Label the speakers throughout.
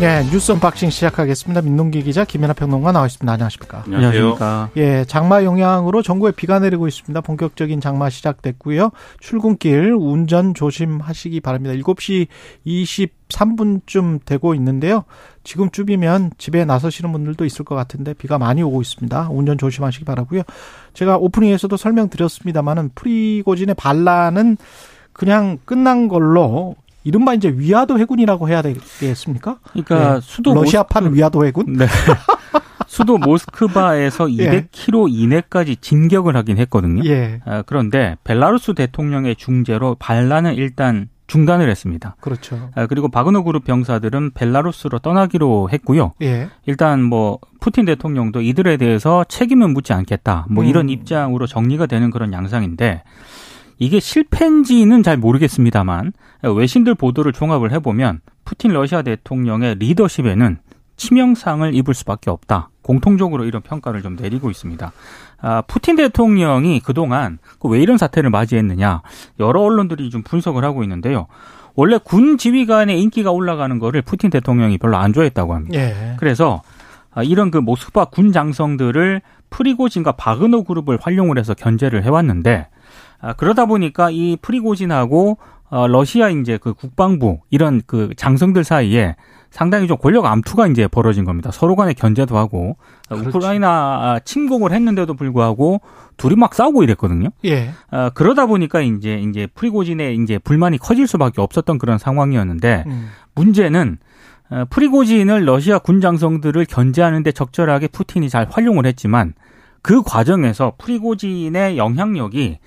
Speaker 1: 네, 뉴스 unboxing 시작하겠습니다. 민동기 기자, 김민하 평론가 나와 있습니다. 안녕하십니까?
Speaker 2: 안녕하십니까.
Speaker 1: 예, 장마 영향으로 전국에 비가 내리고 있습니다. 본격적인 장마 시작됐고요. 출근길 운전 조심하시기 바랍니다. 7시 23분쯤 되고 있는데요. 지금쯤이면 집에 나서시는 분들도 있을 것 같은데 비가 많이 오고 있습니다. 운전 조심하시기 바라고요. 제가 오프닝에서도 설명드렸습니다만은 프리고진의 반란은 그냥 끝난 걸로 이른바 이제 위화도 해군이라고 해야 되겠습니까?
Speaker 2: 그러니까
Speaker 1: 네.
Speaker 2: 수도
Speaker 1: 러시아판
Speaker 2: 모스크...
Speaker 1: 위화도 해군?
Speaker 2: 네. 수도 모스크바에서 200km
Speaker 1: 예.
Speaker 2: 이내까지 진격을 하긴 했거든요.
Speaker 1: 예.
Speaker 2: 아, 그런데 벨라루스 대통령의 중재로 반란은 일단 중단을 했습니다.
Speaker 1: 그렇죠.
Speaker 2: 아, 그리고 바그너 그룹 병사들은 벨라루스로 떠나기로 했고요.
Speaker 1: 예.
Speaker 2: 일단 뭐 푸틴 대통령도 이들에 대해서 책임은 묻지 않겠다. 뭐
Speaker 1: 음.
Speaker 2: 이런 입장으로 정리가 되는 그런 양상인데 이게 실패인지는 잘 모르겠습니다만 외신들 보도를 종합을 해보면 푸틴 러시아 대통령의 리더십에는 치명상을 입을 수밖에 없다. 공통적으로 이런 평가를 좀 내리고 있습니다. 아, 푸틴 대통령이 그동안 왜 이런 사태를 맞이했느냐 여러 언론들이 좀 분석을 하고 있는데요. 원래 군 지휘관의 인기가 올라가는 거를 푸틴 대통령이 별로 안 좋아했다고 합니다.
Speaker 1: 예.
Speaker 2: 그래서 아, 이런 그 모스크바 군 장성들을 프리고진과 바그너 그룹을 활용을 해서 견제를 해왔는데 아, 그러다 보니까 이 프리고진하고 어, 러시아 이제 그 국방부 이런 그 장성들 사이에 상당히 좀 권력 암투가 이제 벌어진 겁니다. 서로 간에 견제도 하고
Speaker 1: 그렇지.
Speaker 2: 우크라이나 침공을 했는데도 불구하고 둘이 막 싸우고 이랬거든요.
Speaker 1: 예.
Speaker 2: 어, 그러다 보니까 이제 이제 프리고진의 이제 불만이 커질 수밖에 없었던 그런 상황이었는데
Speaker 1: 음.
Speaker 2: 문제는 어, 프리고진을 러시아 군 장성들을 견제하는데 적절하게 푸틴이 잘 활용을 했지만 그 과정에서 프리고진의 영향력이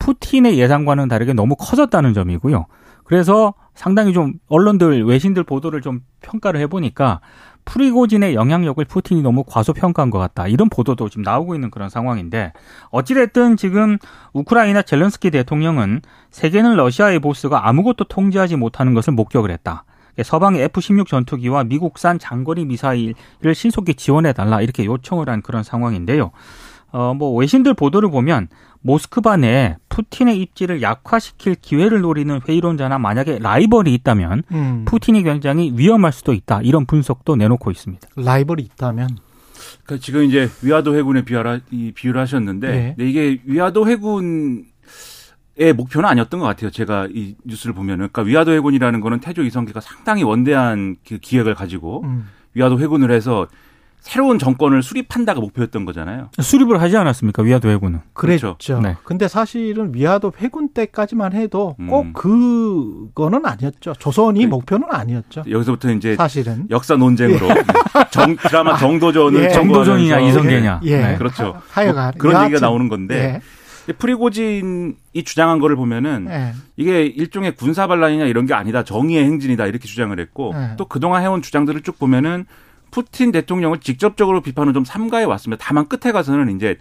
Speaker 2: 푸틴의 예상과는 다르게 너무 커졌다는 점이고요. 그래서 상당히 좀 언론들 외신들 보도를 좀 평가를 해보니까 프리고진의 영향력을 푸틴이 너무 과소평가한 것 같다. 이런 보도도 지금 나오고 있는 그런 상황인데 어찌됐든 지금 우크라이나 젤렌스키 대통령은 세계는 러시아의 보스가 아무것도 통제하지 못하는 것을 목격을 했다. 서방의 F-16 전투기와 미국산 장거리 미사일을 신속히 지원해달라 이렇게 요청을 한 그런 상황인데요. 어, 뭐 외신들 보도를 보면 모스크바 내에 푸틴의 입지를 약화시킬 기회를 노리는 회의론자나 만약에 라이벌이 있다면
Speaker 1: 음.
Speaker 2: 푸틴이 굉장히 위험할 수도 있다 이런 분석도 내놓고 있습니다.
Speaker 1: 라이벌이 있다면
Speaker 3: 그러니까 지금 이제 위화도 해군에 비하라, 이 비유를 하셨는데
Speaker 1: 네.
Speaker 3: 이게 위화도 해군 의 목표는 아니었던 것 같아요. 제가 이 뉴스를 보면은 그러니까 위화도 해군이라는 거는 태조 이성계가 상당히 원대한 그 기획을 가지고
Speaker 1: 음.
Speaker 3: 위화도 해군을 해서 새로운 정권을 수립한다가 목표였던 거잖아요.
Speaker 2: 수립을 하지 않았습니까 위화도 해군은?
Speaker 1: 그랬죠.
Speaker 3: 그렇죠.
Speaker 2: 네.
Speaker 1: 근데 사실은 위화도 회군 때까지만 해도 꼭
Speaker 3: 음.
Speaker 1: 그거는 아니었죠. 조선이
Speaker 3: 그-
Speaker 1: 목표는 아니었죠.
Speaker 3: 여기서부터 이제
Speaker 1: 사실은.
Speaker 3: 역사 논쟁으로 정, 드라마 정도전을
Speaker 1: 예.
Speaker 2: 정도전이냐
Speaker 3: 청구하면서
Speaker 2: 이성계냐?
Speaker 1: 예.
Speaker 2: 네.
Speaker 3: 그렇죠.
Speaker 1: 하여간
Speaker 3: 그런 얘기가
Speaker 1: 여하튼,
Speaker 3: 나오는 건데
Speaker 1: 예.
Speaker 3: 프리고진이 주장한 거를 보면은
Speaker 1: 예.
Speaker 3: 이게 일종의 군사 반란이냐 이런 게 아니다. 정의의 행진이다. 이렇게 주장을 했고
Speaker 1: 네.
Speaker 3: 또 그동안 해온 주장들을 쭉 보면은 푸틴 대통령을 직접적으로 비판을 좀 삼가해 왔습니다. 다만 끝에 가서는 이제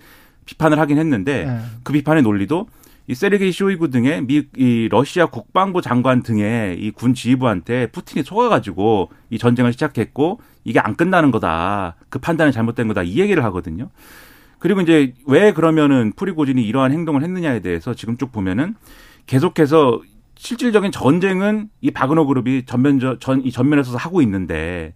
Speaker 3: 비판을 하긴 했는데
Speaker 1: 예.
Speaker 3: 그 비판의 논리도 이 세르게이 쇼이구 등의 미, 이 러시아 국방부 장관 등의 이 군 지휘부한테 푸틴이 속아가지고 이 전쟁을 시작했고 이게 안 끝나는 거다. 그 판단이 잘못된 거다. 이 얘기를 하거든요. 그리고 이제 왜 그러면은 프리고진이 이러한 행동을 했느냐에 대해서 지금 쭉 보면은 계속해서 실질적인 전쟁은 이 바그너 그룹이 전면 전, 이 전면에서 하고 있는데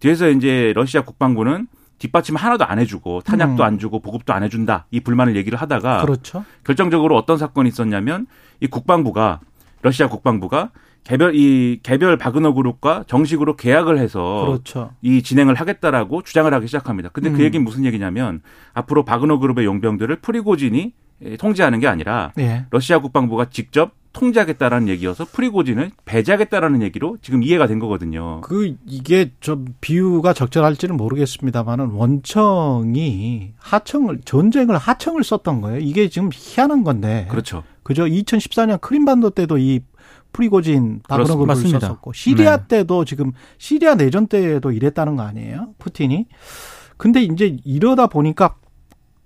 Speaker 3: 뒤에서 이제 러시아 국방부는 뒷받침 하나도 안 해주고 탄약도
Speaker 1: 음.
Speaker 3: 안 주고 보급도 안 해준다 이 불만을 얘기를 하다가
Speaker 1: 그렇죠.
Speaker 3: 결정적으로 어떤 사건이 있었냐면 이 국방부가 러시아 국방부가 개별 이 개별 바그너 그룹과 정식으로 계약을 해서
Speaker 1: 그렇죠.
Speaker 3: 이 진행을 하겠다라고 주장을 하기 시작합니다. 근데
Speaker 1: 음.
Speaker 3: 그 얘기는 무슨 얘기냐면 앞으로 바그너 그룹의 용병들을 프리고진이 예, 통제하는 게 아니라
Speaker 1: 예.
Speaker 3: 러시아 국방부가 직접 통제하겠다라는 얘기여서 프리고진을 배제하겠다라는 얘기로 지금 이해가 된 거거든요.
Speaker 1: 그 이게 좀 비유가 적절할지는 모르겠습니다만은 원청이 하청을 전쟁을 하청을 썼던 거예요. 이게 지금 희한한 건데.
Speaker 3: 그렇죠.
Speaker 1: 그죠? 2014년 크림반도 때도 이 프리고진
Speaker 2: 맞습니다.
Speaker 1: 썼었고 시리아
Speaker 2: 네.
Speaker 1: 때도 지금 시리아 내전 때도 이랬다는 거 아니에요? 푸틴이. 근데 이제 이러다 보니까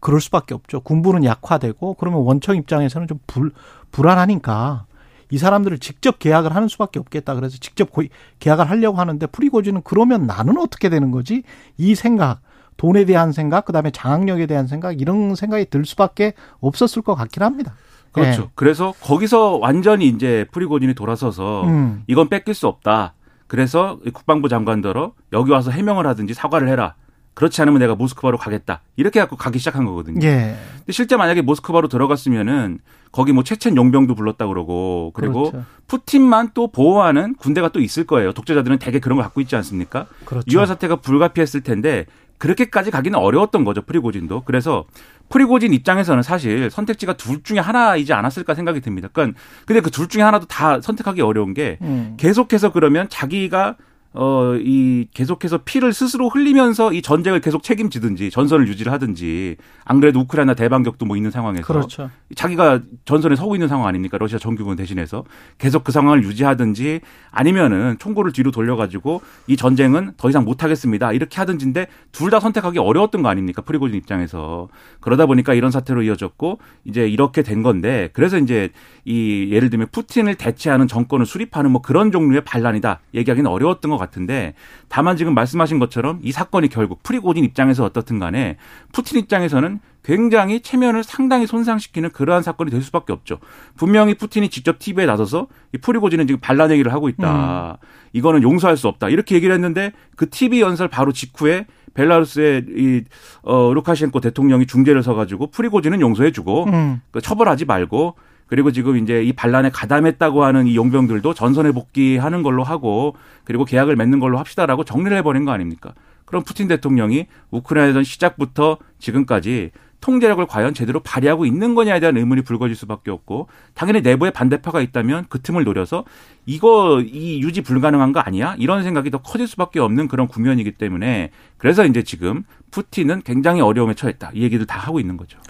Speaker 1: 그럴 수밖에 없죠. 군부는 약화되고 그러면 원청 입장에서는 좀 불, 불안하니까 이 사람들을 직접 계약을 하는 수밖에 없겠다. 그래서 직접 고- 계약을 하려고 하는데 프리고진은 그러면 나는 어떻게 되는 거지? 이 생각, 돈에 대한 생각, 그다음에 장악력에 대한 생각 이런 생각이 들 수밖에 없었을 것 같긴 합니다.
Speaker 3: 그렇죠.
Speaker 1: 예.
Speaker 3: 그래서 거기서 완전히 이제 프리고진이 돌아서서
Speaker 1: 음.
Speaker 3: 이건 뺏길 수 없다. 그래서 이 국방부 장관더러 여기 와서 해명을 하든지 사과를 해라. 그렇지 않으면 내가 모스크바로 가겠다. 이렇게 갖고 가기 시작한 거거든요.
Speaker 1: 예.
Speaker 3: 근데 실제 만약에 모스크바로 들어갔으면은 거기 뭐 체첸 용병도 불렀다 그러고 그리고
Speaker 1: 그렇죠.
Speaker 3: 푸틴만 또 보호하는 군대가 또 있을 거예요. 독재자들은 대개 그런 걸 갖고 있지 않습니까?
Speaker 1: 그렇죠.
Speaker 3: 유화 사태가 불가피했을 텐데 그렇게까지 가기는 어려웠던 거죠. 프리고진도. 그래서 프리고진 입장에서는 사실 선택지가 둘 중에 하나이지 않았을까 생각이 듭니다. 그러니까 근데 그 둘 중에 하나도 다 선택하기 어려운 게
Speaker 1: 음.
Speaker 3: 계속해서 그러면 자기가 어, 이, 계속해서 피를 스스로 흘리면서 이 전쟁을 계속 책임지든지 전선을 유지를 하든지 안 그래도 우크라이나 대반격도 뭐 있는 상황에서
Speaker 1: 그렇죠.
Speaker 3: 자기가 전선에 서고 있는 상황 아닙니까? 러시아 정규군 대신해서 계속 그 상황을 유지하든지 아니면은 총구를 뒤로 돌려가지고 이 전쟁은 더 이상 못하겠습니다. 이렇게 하든지인데 둘 다 선택하기 어려웠던 거 아닙니까? 프리고진 입장에서 그러다 보니까 이런 사태로 이어졌고 이제 이렇게 된 건데 그래서 이제 이 예를 들면 푸틴을 대체하는 정권을 수립하는 뭐 그런 종류의 반란이다 얘기하기는 어려웠던 것 같 은데 다만 지금 말씀하신 것처럼 이 사건이 결국 프리고진 입장에서 어떻든 간에 푸틴 입장에서는 굉장히 체면을 상당히 손상시키는 그러한 사건이 될 수밖에 없죠. 분명히 푸틴이 직접 TV에 나서서 이 프리고진은 지금 반란 얘기를 하고 있다. 이거는 용서할 수 없다. 이렇게 얘기를 했는데 그 TV 연설 바로 직후에 벨라루스의 이 어, 루카셴코 대통령이 중재를 서가지고 프리고진은 용서해주고
Speaker 1: 음.
Speaker 3: 그 처벌하지 말고 그리고 지금 이제 이 반란에 가담했다고 하는 이 용병들도 전선에 복귀하는 걸로 하고 그리고 계약을 맺는 걸로 합시다라고 정리를 해버린 거 아닙니까? 그럼 푸틴 대통령이 우크라이나전 시작부터 지금까지 통제력을 과연 제대로 발휘하고 있는 거냐에 대한 의문이 불거질 수밖에 없고 당연히 내부에 반대파가 있다면 그 틈을 노려서 이거 이 유지 불가능한 거 아니야? 이런 생각이 더 커질 수밖에 없는 그런 국면이기 때문에 그래서 이제 지금 푸틴은 굉장히 어려움에 처했다. 이 얘기를 다 하고 있는 거죠.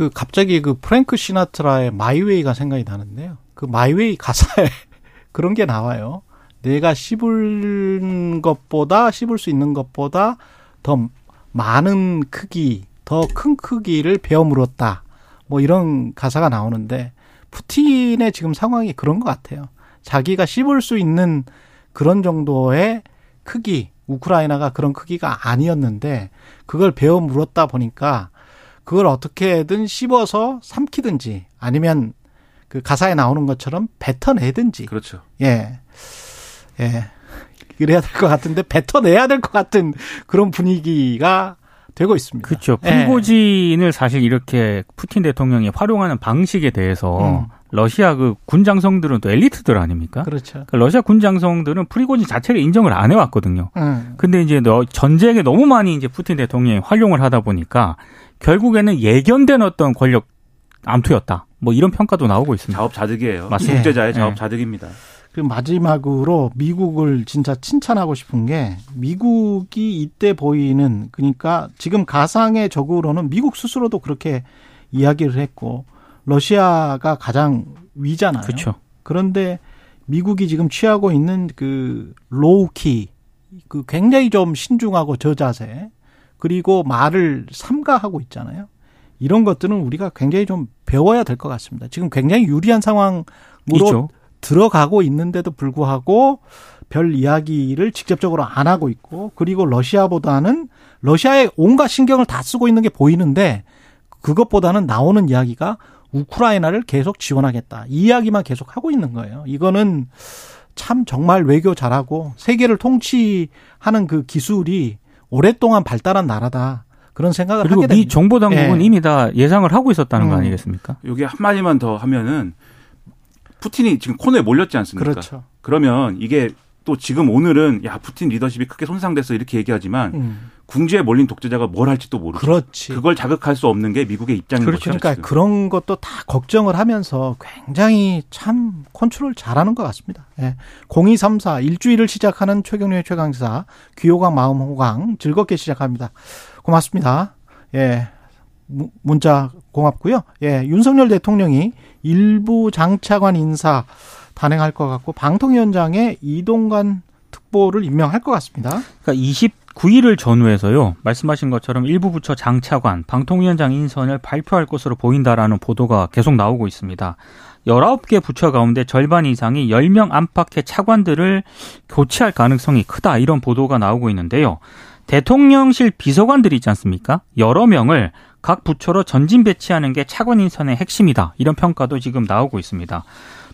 Speaker 1: 그 갑자기 그 프랭크 시나트라의 My Way가 생각이 나는데요. 그 My Way 가사에 그런 게 나와요. 내가 씹을 것보다 씹을 수 있는 것보다 더 많은 크기, 더 큰 크기를 베어 물었다. 뭐 이런 가사가 나오는데 푸틴의 지금 상황이 그런 것 같아요. 자기가 씹을 수 있는 그런 정도의 크기, 우크라이나가 그런 크기가 아니었는데 그걸 베어 물었다 보니까 그걸 어떻게든 씹어서 삼키든지 아니면 그 가사에 나오는 것처럼 뱉어내든지
Speaker 3: 그렇죠.
Speaker 1: 예. 예. 그래야 될 것 같은데 뱉어내야 될 것 같은 그런 분위기가 되고 있습니다.
Speaker 2: 그렇죠.
Speaker 1: 예.
Speaker 2: 프리고진을 사실 이렇게 푸틴 대통령이 활용하는 방식에 대해서
Speaker 1: 음.
Speaker 2: 러시아 그 군장성들은 또 엘리트들 아닙니까?
Speaker 1: 그렇죠.
Speaker 2: 그러니까 러시아 군장성들은 프리고진 자체를 인정을 안 해왔거든요.
Speaker 1: 음.
Speaker 2: 근데 이제 너 전쟁에 너무 많이 이제 푸틴 대통령이 활용을 하다 보니까 결국에는 예견된 어떤 권력 암투였다. 뭐 이런 평가도 나오고 있습니다.
Speaker 3: 자업자득이에요.
Speaker 2: 맞습니다.
Speaker 3: 국제자의
Speaker 2: 예.
Speaker 3: 자업자득입니다.
Speaker 1: 그 마지막으로 미국을 진짜 칭찬하고 싶은 게 미국이 이때 보이는 그러니까 지금 가상의 적으로는 미국 스스로도 그렇게 이야기를 했고 러시아가 가장 위잖아요.
Speaker 2: 그렇죠.
Speaker 1: 그런데 미국이 지금 취하고 있는 그 low-key 그 굉장히 좀 신중하고 저자세 그리고 말을 삼가하고 있잖아요. 이런 것들은 우리가 굉장히 좀 배워야 될 것 같습니다. 지금 굉장히 유리한 상황으로
Speaker 2: 있죠.
Speaker 1: 들어가고 있는데도 불구하고 별 이야기를 직접적으로 안 하고 있고 그리고 러시아보다는 러시아의 온갖 신경을 다 쓰고 있는 게 보이는데 그것보다는 나오는 이야기가 우크라이나를 계속 지원하겠다. 이 이야기만 계속 하고 있는 거예요. 이거는 참 정말 외교 잘하고 세계를 통치하는 그 기술이 오랫동안 발달한 나라다. 그런 생각을
Speaker 2: 그리고
Speaker 1: 하게
Speaker 2: 미
Speaker 1: 됩니다.
Speaker 2: 정보 당국은
Speaker 1: 예.
Speaker 2: 이미 다 예상을 하고 있었다는 거
Speaker 1: 음.
Speaker 2: 아니겠습니까?
Speaker 3: 여기 한 마디만 더 하면은 푸틴이 지금 코너에 몰렸지 않습니까?
Speaker 1: 그렇죠.
Speaker 3: 그러면 이게 또 지금 오늘은 야 푸틴 리더십이 크게 손상됐어 이렇게 얘기하지만
Speaker 1: 음.
Speaker 3: 궁지에 몰린 독재자가 뭘 할지 또 모르죠.
Speaker 1: 그렇지.
Speaker 3: 그걸 자극할 수 없는 게 미국의 입장인
Speaker 2: 그렇죠.
Speaker 3: 거죠.
Speaker 1: 그러니까
Speaker 3: 지금.
Speaker 1: 그런 것도 다 걱정을 하면서 굉장히 참 컨트롤 잘하는 것 같습니다. 예. 0234 일주일을 시작하는 최경련의 최강사 귀호강 마음 호강 즐겁게 시작합니다. 고맙습니다. 예. 무- 문자 고맙고요. 예. 윤석열 대통령이 일부 장차관 인사 단행할 것 같고 방통위원장에 이동관 특보를 임명할 것 같습니다.
Speaker 2: 그러니까 29일을 전후해서요. 말씀하신 것처럼 일부 부처 장차관, 방통위원장 인선을 발표할 것으로 보인다라는 보도가 계속 나오고 있습니다. 19개 부처 가운데 절반 이상이 10명 안팎의 차관들을 교체할 가능성이 크다 이런 보도가 나오고 있는데요. 대통령실 비서관들이 있지 않습니까? 여러 명을 각 부처로 전진 배치하는 게 차관 인선의 핵심이다. 이런 평가도 지금 나오고 있습니다.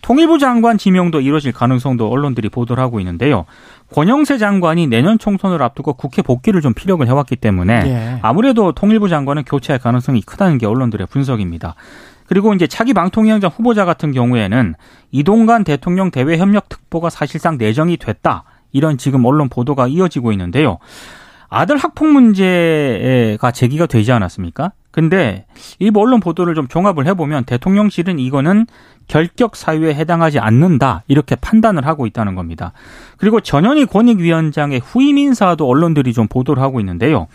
Speaker 2: 통일부 장관 지명도 이루어질 가능성도 언론들이 보도를 하고 있는데요. 권영세 장관이 내년 총선을 앞두고 국회 복귀를 좀 피력을 해왔기 때문에
Speaker 1: 예.
Speaker 2: 아무래도 통일부 장관은 교체할 가능성이 크다는 게 언론들의 분석입니다. 그리고 이제 차기 방통위원장 후보자 같은 경우에는 이동관 대통령 대외 협력 특보가 사실상 내정이 됐다. 이런 지금 언론 보도가 이어지고 있는데요. 아들 학폭 문제가 제기가 되지 않았습니까? 근데 일부 언론 보도를 좀 종합을 해보면 대통령실은 이거는 결격 사유에 해당하지 않는다 이렇게 판단을 하고 있다는 겁니다. 그리고 전현희 권익위원장의 후임 인사도 언론들이 좀 보도를 하고 있는데요.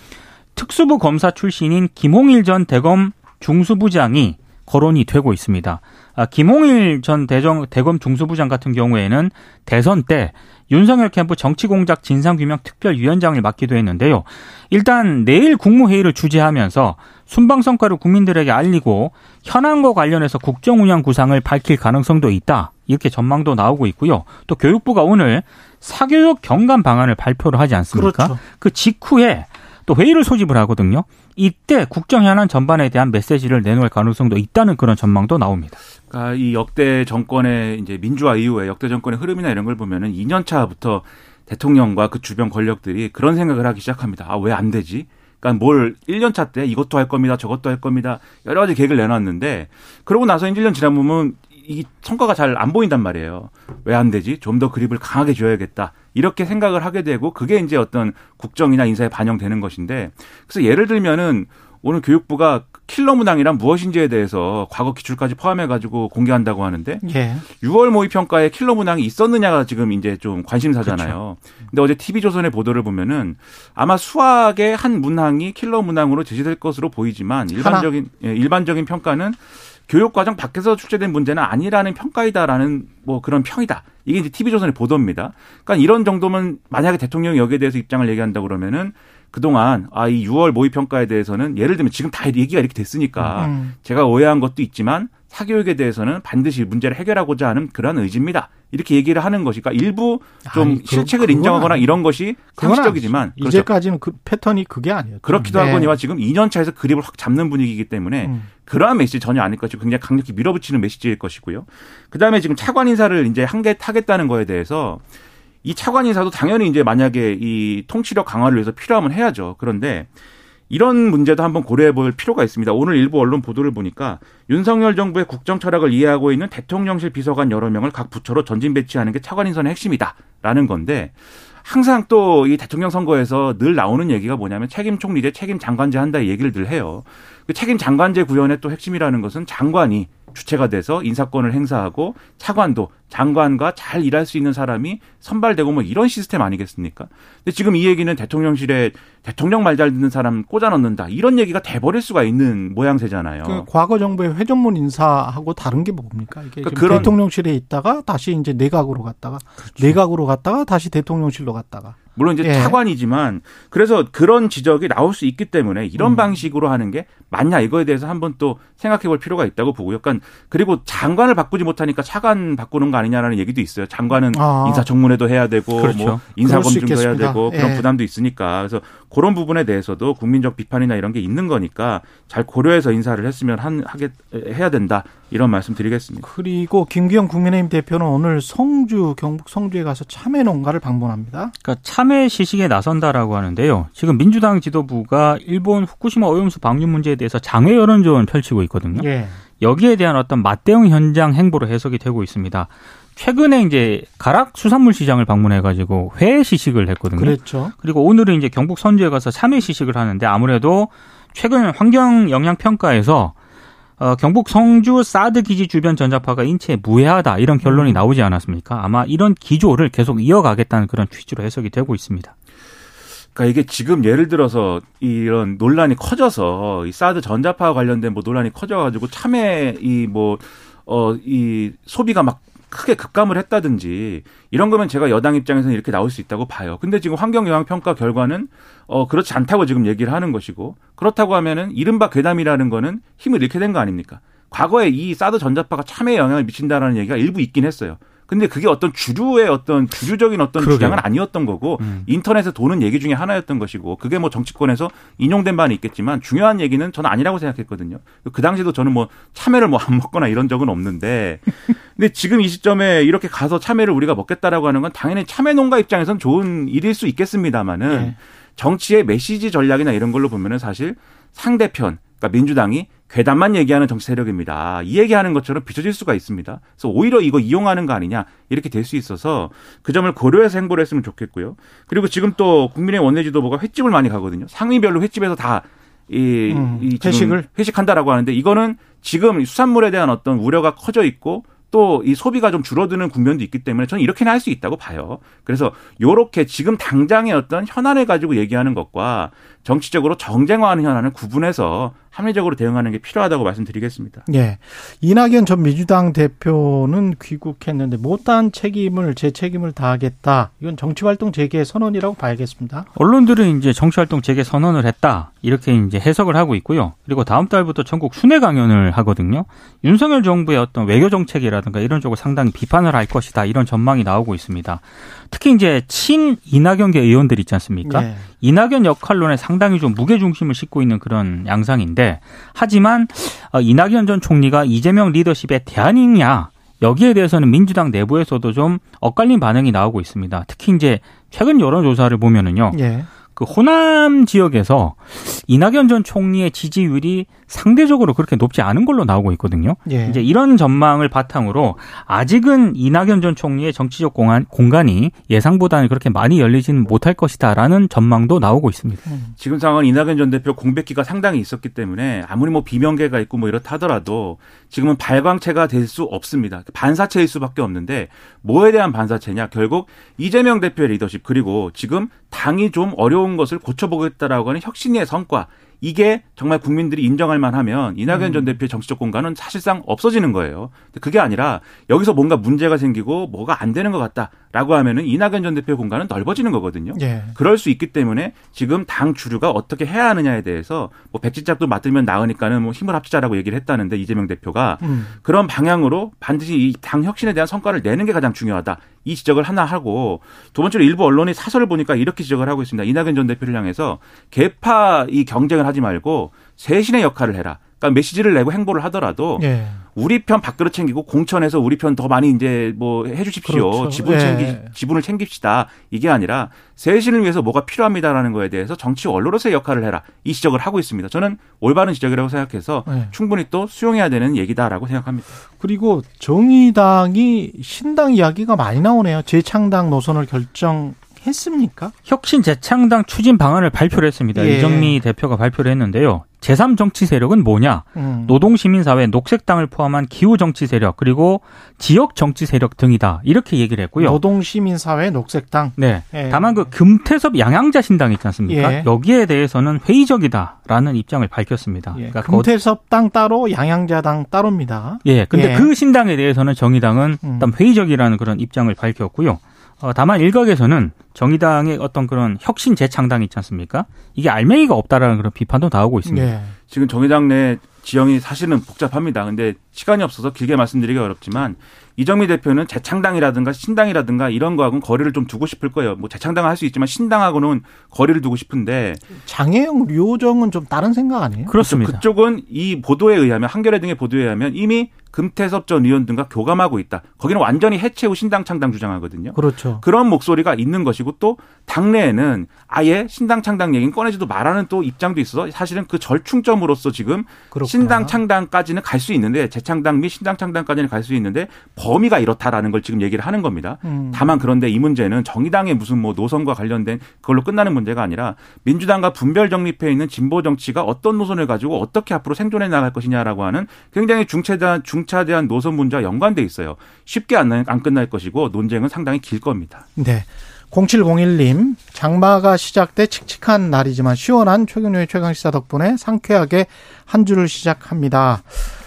Speaker 2: 특수부 검사 출신인 김홍일 전 대검 중수부장이 거론이 되고 있습니다. 아, 김홍일 전 대정, 대검 중수부장 같은 경우에는 대선 때 윤석열 캠프 정치공작 진상규명 특별위원장을 맡기도 했는데요. 일단 내일 국무회의를 주재하면서 순방 성과를 국민들에게 알리고 현안과 관련해서 국정 운영 구상을 밝힐 가능성도 있다. 이렇게 전망도 나오고 있고요. 또 교육부가 오늘 사교육 경감 방안을 발표를 하지 않습니까?
Speaker 1: 그렇죠.
Speaker 2: 그 직후에 또 회의를 소집을 하거든요. 이때 국정 현안 전반에 대한 메시지를 내놓을 가능성도 있다는 그런 전망도 나옵니다.
Speaker 3: 그러니까 이 역대 정권의 이제 민주화 이후에 역대 정권의 흐름이나 이런 걸 보면은 2년 차부터 대통령과 그 주변 권력들이 그런 생각을 하기 시작합니다. 아, 왜 안 되지? 그러니까 뭘 1년 차 때 이것도 할 겁니다. 저것도 할 겁니다. 여러 가지 계획을 내놨는데 그러고 나서 1년 지나 보면 이 성과가 잘 안 보인단 말이에요. 왜 안 되지? 좀 더 그립을 강하게 줘야겠다. 이렇게 생각을 하게 되고 그게 이제 어떤 국정이나 인사에 반영되는 것인데 그래서 예를 들면은 오늘 교육부가 킬러 문항이란 무엇인지에 대해서 과거 기출까지 포함해 가지고 공개한다고 하는데
Speaker 1: 예.
Speaker 3: 6월 모의 평가에 킬러 문항이 있었느냐가 지금 이제 좀 관심사잖아요. 근데 어제 TV조선의 보도를 보면은 아마 수학의 한 문항이 킬러 문항으로 제시될 것으로 보이지만 일반적인 예, 일반적인 평가는 교육 과정 밖에서 출제된 문제는 아니라는 평가이다라는 뭐 그런 평이다. 이게 이제 TV조선의 보도입니다. 그러니까 이런 정도면 만약에 대통령이 여기에 대해서 입장을 얘기한다 그러면은 그동안 아 이 6월 모의 평가에 대해서는 예를 들면 지금 다 얘기가 이렇게 됐으니까
Speaker 1: 음.
Speaker 3: 제가 오해한 것도 있지만 사교육에 대해서는 반드시 문제를 해결하고자 하는 그런 의지입니다. 이렇게 얘기를 하는 것이 그러니까 일부 좀
Speaker 1: 아니, 그-
Speaker 3: 실책을
Speaker 1: 그건
Speaker 3: 인정하거나
Speaker 1: 아니-
Speaker 3: 이런 것이 상식적이지만. 그렇죠.
Speaker 1: 이제까지는 그 패턴이 그게 아니었죠.
Speaker 3: 그렇기도
Speaker 1: 네.
Speaker 3: 하거니와 지금 2년 차에서 그립을 확 잡는 분위기이기 때문에
Speaker 1: 음.
Speaker 3: 그러한 메시지 전혀 아닐 것이고 굉장히 강력히 밀어붙이는 메시지일 것이고요. 그다음에 지금 차관 인사를 이제 한개 타겠다는 거에 대해서 이 차관 인사도 당연히 이제 만약에 이 통치력 강화를 위해서 필요하면 해야죠. 그런데 이런 문제도 한번 고려해 볼 필요가 있습니다. 오늘 일부 언론 보도를 보니까 윤석열 정부의 국정 철학을 이해하고 있는 대통령실 비서관 여러 명을 각 부처로 전진 배치하는 게 차관 인선의 핵심이다라는 건데 항상 또 이 대통령 선거에서 늘 나오는 얘기가 뭐냐면 책임 총리제, 책임 장관제 한다 이 얘기를 늘 해요. 그 책임 장관제 구현의 또 핵심이라는 것은 장관이 주체가 돼서 인사권을 행사하고 차관도 장관과 잘 일할 수 있는 사람이 선발되고 뭐 이런 시스템 아니겠습니까? 근데 지금 이 얘기는 대통령실에 대통령 말 잘 듣는 사람 꽂아 넣는다 이런 얘기가 돼버릴 수가 있는 모양새잖아요.
Speaker 1: 그 과거 정부의 회전문 인사하고 다른 게 뭡니까? 이게
Speaker 3: 그러니까 그런-
Speaker 1: 대통령실에 있다가 다시 이제 내각으로 갔다가 내각으로 갔다가 다시 대통령실로 갔다가
Speaker 3: 물론 이제
Speaker 1: 예.
Speaker 3: 차관이지만 그래서 그런 지적이 나올 수 있기 때문에 이런
Speaker 1: 음.
Speaker 3: 방식으로 하는 게 맞냐 이거에 대해서 한번 또 생각해 볼 필요가 있다고 보고요. 그러니까 그리고 장관을 바꾸지 못하니까 차관 바꾸는 거 아니냐라는 얘기도 있어요. 장관은
Speaker 1: 아.
Speaker 3: 인사청문회도 해야 되고
Speaker 2: 그렇죠.
Speaker 3: 뭐 인사검증도 해야. 되고 그런
Speaker 1: 예.
Speaker 3: 부담도 있으니까 그래서 그런 부분에 대해서도 국민적 비판이나 이런 게 있는 거니까 잘 고려해서 인사를 했으면 한 하게 해야 된다 이런 말씀 드리겠습니다.
Speaker 1: 그리고 김기현 국민의힘 대표는 오늘 성주 경북 성주에 가서 참외 농가를 방문합니다.
Speaker 2: 그러니까 참회 시식에 나선다라고 하는데요. 지금 민주당 지도부가 일본 후쿠시마 오염수 방류 문제에 대해서 장외 여론전을 펼치고 있거든요.
Speaker 1: 예.
Speaker 2: 여기에 대한 어떤 맞대응 현장 행보로 해석이 되고 있습니다. 최근에 이제 가락 수산물 시장을 방문해 가지고 회 시식을 했거든요.
Speaker 1: 그랬죠.
Speaker 2: 그리고 오늘은 이제 경북 선주에 가서 참외 시식을 하는데 아무래도 최근 환경 영향 평가에서 어, 경북 성주 사드 기지 주변 전자파가 인체에 무해하다 이런 결론이 나오지 않았습니까? 아마 이런 기조를 계속 이어가겠다는 그런 취지로 해석이 되고 있습니다.
Speaker 3: 그러니까 이게 지금 예를 들어서 이런 논란이 커져서 이 사드 전자파 관련된 뭐 논란이 커져가지고 참외 이뭐 어 이 소비가 막 크게 급감을 했다든지 이런 거면 제가 여당 입장에서는 이렇게 나올 수 있다고 봐요. 근데 지금 환경 영향 평가 결과는 어 그렇지 않다고 지금 얘기를 하는 것이고 그렇다고 하면은 이른바 괴담이라는 거는 힘을 잃게 된 거 아닙니까? 과거에 이 사드 전자파가 참외에 영향을 미친다라는 얘기가 일부 있긴 했어요. 근데 그게 어떤 주류의 어떤 주류적인 어떤
Speaker 2: 그러게요.
Speaker 3: 주장은 아니었던 거고
Speaker 2: 음.
Speaker 3: 인터넷에 도는 얘기 중에 하나였던 것이고 그게 뭐 정치권에서 인용된 바는 있겠지만 중요한 얘기는 저는 아니라고 생각했거든요. 그 당시에도 저는 뭐 참외를 뭐 안 먹거나 이런 적은 없는데 근데 지금 이 시점에 이렇게 가서 참외를 우리가 먹겠다라고 하는 건 당연히 참외 농가 입장에선 좋은 일일 수 있겠습니다만은
Speaker 1: 네.
Speaker 3: 정치의 메시지 전략이나 이런 걸로 보면은 사실 상대편 그러니까 민주당이 괴담만 얘기하는 정치 세력입니다. 이 얘기하는 것처럼 비춰질 수가 있습니다. 그래서 오히려 이거 이용하는 거 아니냐 이렇게 될 수 있어서 그 점을 고려해서 행보를 했으면 좋겠고요. 그리고 지금 또 국민의 원내지도부가 횟집을 많이 가거든요. 상위별로 횟집에서 다 이,
Speaker 1: 음,
Speaker 3: 이
Speaker 1: 회식을?
Speaker 3: 회식한다라고 하는데 이거는 지금 수산물에 대한 어떤 우려가 커져 있고 또 이 소비가 좀 줄어드는 국면도 있기 때문에 저는 이렇게는 할 수 있다고 봐요. 그래서 요렇게 지금 당장의 어떤 현안을 가지고 얘기하는 것과 정치적으로 정쟁화하는 현안을 구분해서 합리적으로 대응하는 게 필요하다고 말씀드리겠습니다.
Speaker 1: 예. 이낙연 전 민주당 대표는 귀국했는데 못다한 책임을 제 책임을 다하겠다. 이건 정치활동 재개 선언이라고 봐야겠습니다.
Speaker 2: 언론들은 이제 정치활동 재개 선언을 했다 이렇게 이제 해석을 하고 있고요. 그리고 다음 달부터 전국 순회 강연을 하거든요. 윤석열 정부의 어떤 외교 정책이라든가 이런 쪽을 상당히 비판을 할 것이다 이런 전망이 나오고 있습니다. 특히 이제 친 이낙연계 의원들 있지 않습니까?
Speaker 1: 예.
Speaker 2: 이낙연 역할론에 상당히 좀 무게 중심을 싣고 있는 그런 양상인데 하지만 어, 이낙연 전 총리가 이재명 리더십의 대안이냐 여기에 대해서는 민주당 내부에서도 좀 엇갈린 반응이 나오고 있습니다. 특히 이제 최근 여론조사를 보면은요.
Speaker 1: 예.
Speaker 2: 그 호남 지역에서 이낙연 전 총리의 지지율이 상대적으로 그렇게 높지 않은 걸로 나오고 있거든요.
Speaker 1: 예.
Speaker 2: 이제 이런 전망을 바탕으로 아직은 이낙연 전 총리의 정치적 공간, 공간이 예상보다는 그렇게 많이 열리지는 못할 것이다라는 전망도 나오고 있습니다.
Speaker 3: 지금 상황은 이낙연 전 대표 공백기가 상당히 있었기 때문에 아무리 뭐 비명계가 있고 뭐 이렇다 하더라도 지금은 발광체가 될 수 없습니다. 반사체일 수밖에 없는데 뭐에 대한 반사체냐? 결국 이재명 대표의 리더십 그리고 지금 당이 좀 어려운 것을 고쳐보겠다라고 하는 혁신의 성과 이게 정말 국민들이 인정할 만하면 이낙연 전 대표의 정치적 공간은 사실상 없어지는 거예요. 그게 아니라 여기서 뭔가 문제가 생기고 뭐가 안 되는 것 같다라고 하면은 이낙연 전 대표의 공간은 넓어지는 거거든요.
Speaker 1: 예.
Speaker 3: 그럴 수 있기 때문에 지금 당 주류가 어떻게 해야 하느냐에 대해서 뭐 백지짝도 맡으면 나으니까는 뭐 힘을 합치자라고 얘기를 했다는데 이재명 대표가
Speaker 1: 음.
Speaker 3: 그런 방향으로 반드시 이 당 혁신에 대한 성과를 내는 게 가장 중요하다. 이 지적을 하나 하고 두 번째로 일부 언론이 사설을 보니까 이렇게 지적을 하고 있습니다. 이낙연 전 대표를 향해서 개파 이 경쟁을 하지 말고 세신의 역할을 해라. 그러니까 메시지를 내고 행보를 하더라도
Speaker 1: 예.
Speaker 3: 우리 편 밥그릇 챙기고 공천에서 우리 편 더 많이 이제 뭐 해주십시오.
Speaker 1: 그렇죠.
Speaker 3: 지분
Speaker 1: 예.
Speaker 3: 챙기 지분을 챙깁시다. 이게 아니라 세신을 위해서 뭐가 필요합니다라는 거에 대해서 정치 원로로서의 역할을 해라. 이 지적을 하고 있습니다. 저는 올바른 지적이라고 생각해서
Speaker 1: 예.
Speaker 3: 충분히 또 수용해야 되는 얘기다라고 생각합니다.
Speaker 1: 그리고 정의당이 신당 이야기가 많이 나오네요. 재창당 노선을 결정 했습니까?
Speaker 2: 혁신 재창당 추진 방안을 발표를 했습니다.
Speaker 1: 예.
Speaker 2: 이정미 대표가 발표를 했는데요. 제3 정치 세력은 뭐냐?
Speaker 1: 음.
Speaker 2: 노동 시민 사회, 녹색당을 포함한 기후 정치 세력, 그리고 지역 정치 세력 등이다. 이렇게 얘기를 했고요.
Speaker 1: 노동 시민 사회 녹색당.
Speaker 2: 네.
Speaker 1: 예.
Speaker 2: 다만 그 금태섭 양양자 신당 있지 않습니까?
Speaker 1: 예.
Speaker 2: 여기에 대해서는 회의적이다라는 입장을 밝혔습니다.
Speaker 1: 예.
Speaker 2: 그러니까 그 어-
Speaker 1: 금태섭 당 따로 양양자 당 따로입니다.
Speaker 2: 예, 근데
Speaker 1: 예.
Speaker 2: 그 신당에 대해서는 정의당은
Speaker 1: 음.
Speaker 2: 일단 회의적이라는 그런 입장을 밝혔고요. 어, 다만 일각에서는 정의당의 어떤 그런 혁신 재창당 있지 않습니까? 이게 알맹이가 없다라는 그런 비판도 나오고 있습니다.
Speaker 1: 예.
Speaker 3: 지금 정의당 내 지형이 사실은 복잡합니다. 근데 시간이 없어서 길게 말씀드리기 어렵지만 이정미 대표는 재창당이라든가 신당이라든가 이런 거하고는 거리를 좀 두고 싶을 거예요. 뭐 재창당은 할 수 있지만 신당하고는 거리를 두고 싶은데
Speaker 1: 장혜영 류호정은 좀 다른 생각 아니에요?
Speaker 2: 그렇습니다.
Speaker 3: 그쪽은 이 보도에 의하면 한겨레 등의 보도에 의하면 이미 금태섭 전 의원 등과 교감하고 있다. 거기는 완전히 해체 후 신당 창당 주장하거든요.
Speaker 1: 그렇죠.
Speaker 3: 그런 목소리가 있는 것이고 또 당내에는 아예 신당 창당 얘기는 꺼내지도 말하는 또 입장도 있어서 사실은 그 절충점으로서 지금
Speaker 1: 그렇구나.
Speaker 3: 신당 창당까지는 갈 수 있는데 재창당 및 신당 창당까지는 갈 수 있는데 범위가 이렇다라는 걸 지금 얘기를 하는 겁니다.
Speaker 1: 음.
Speaker 3: 다만 그런데 이 문제는 정의당의 무슨 뭐 노선과 관련된 그걸로 끝나는 문제가 아니라 민주당과 분별 정립해 있는 진보 정치가 어떤 노선을 가지고 어떻게 앞으로 생존해 나갈 것이냐라고 하는 굉장히 중차대한 중차 대한 노선 문제와 연관돼 있어요. 쉽게 안, 나- 안 끝날 것이고 논쟁은 상당히 길 겁니다.
Speaker 1: 네. 0701님, 장마가 시작돼 칙칙한 날이지만 시원한 최경영의 최강시사 덕분에 상쾌하게 한 주를 시작합니다.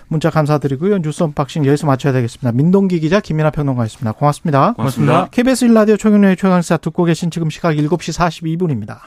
Speaker 1: 문자 감사드리고요. 뉴스 unboxing 여기서 마쳐야 되겠습니다. 민동기 기자, 김민하 평론가였습니다. 고맙습니다.
Speaker 3: 고맙습니다.
Speaker 1: KBS 1라디오 최경영의 최강시사 듣고 계신 지금 시각 7시 42분입니다.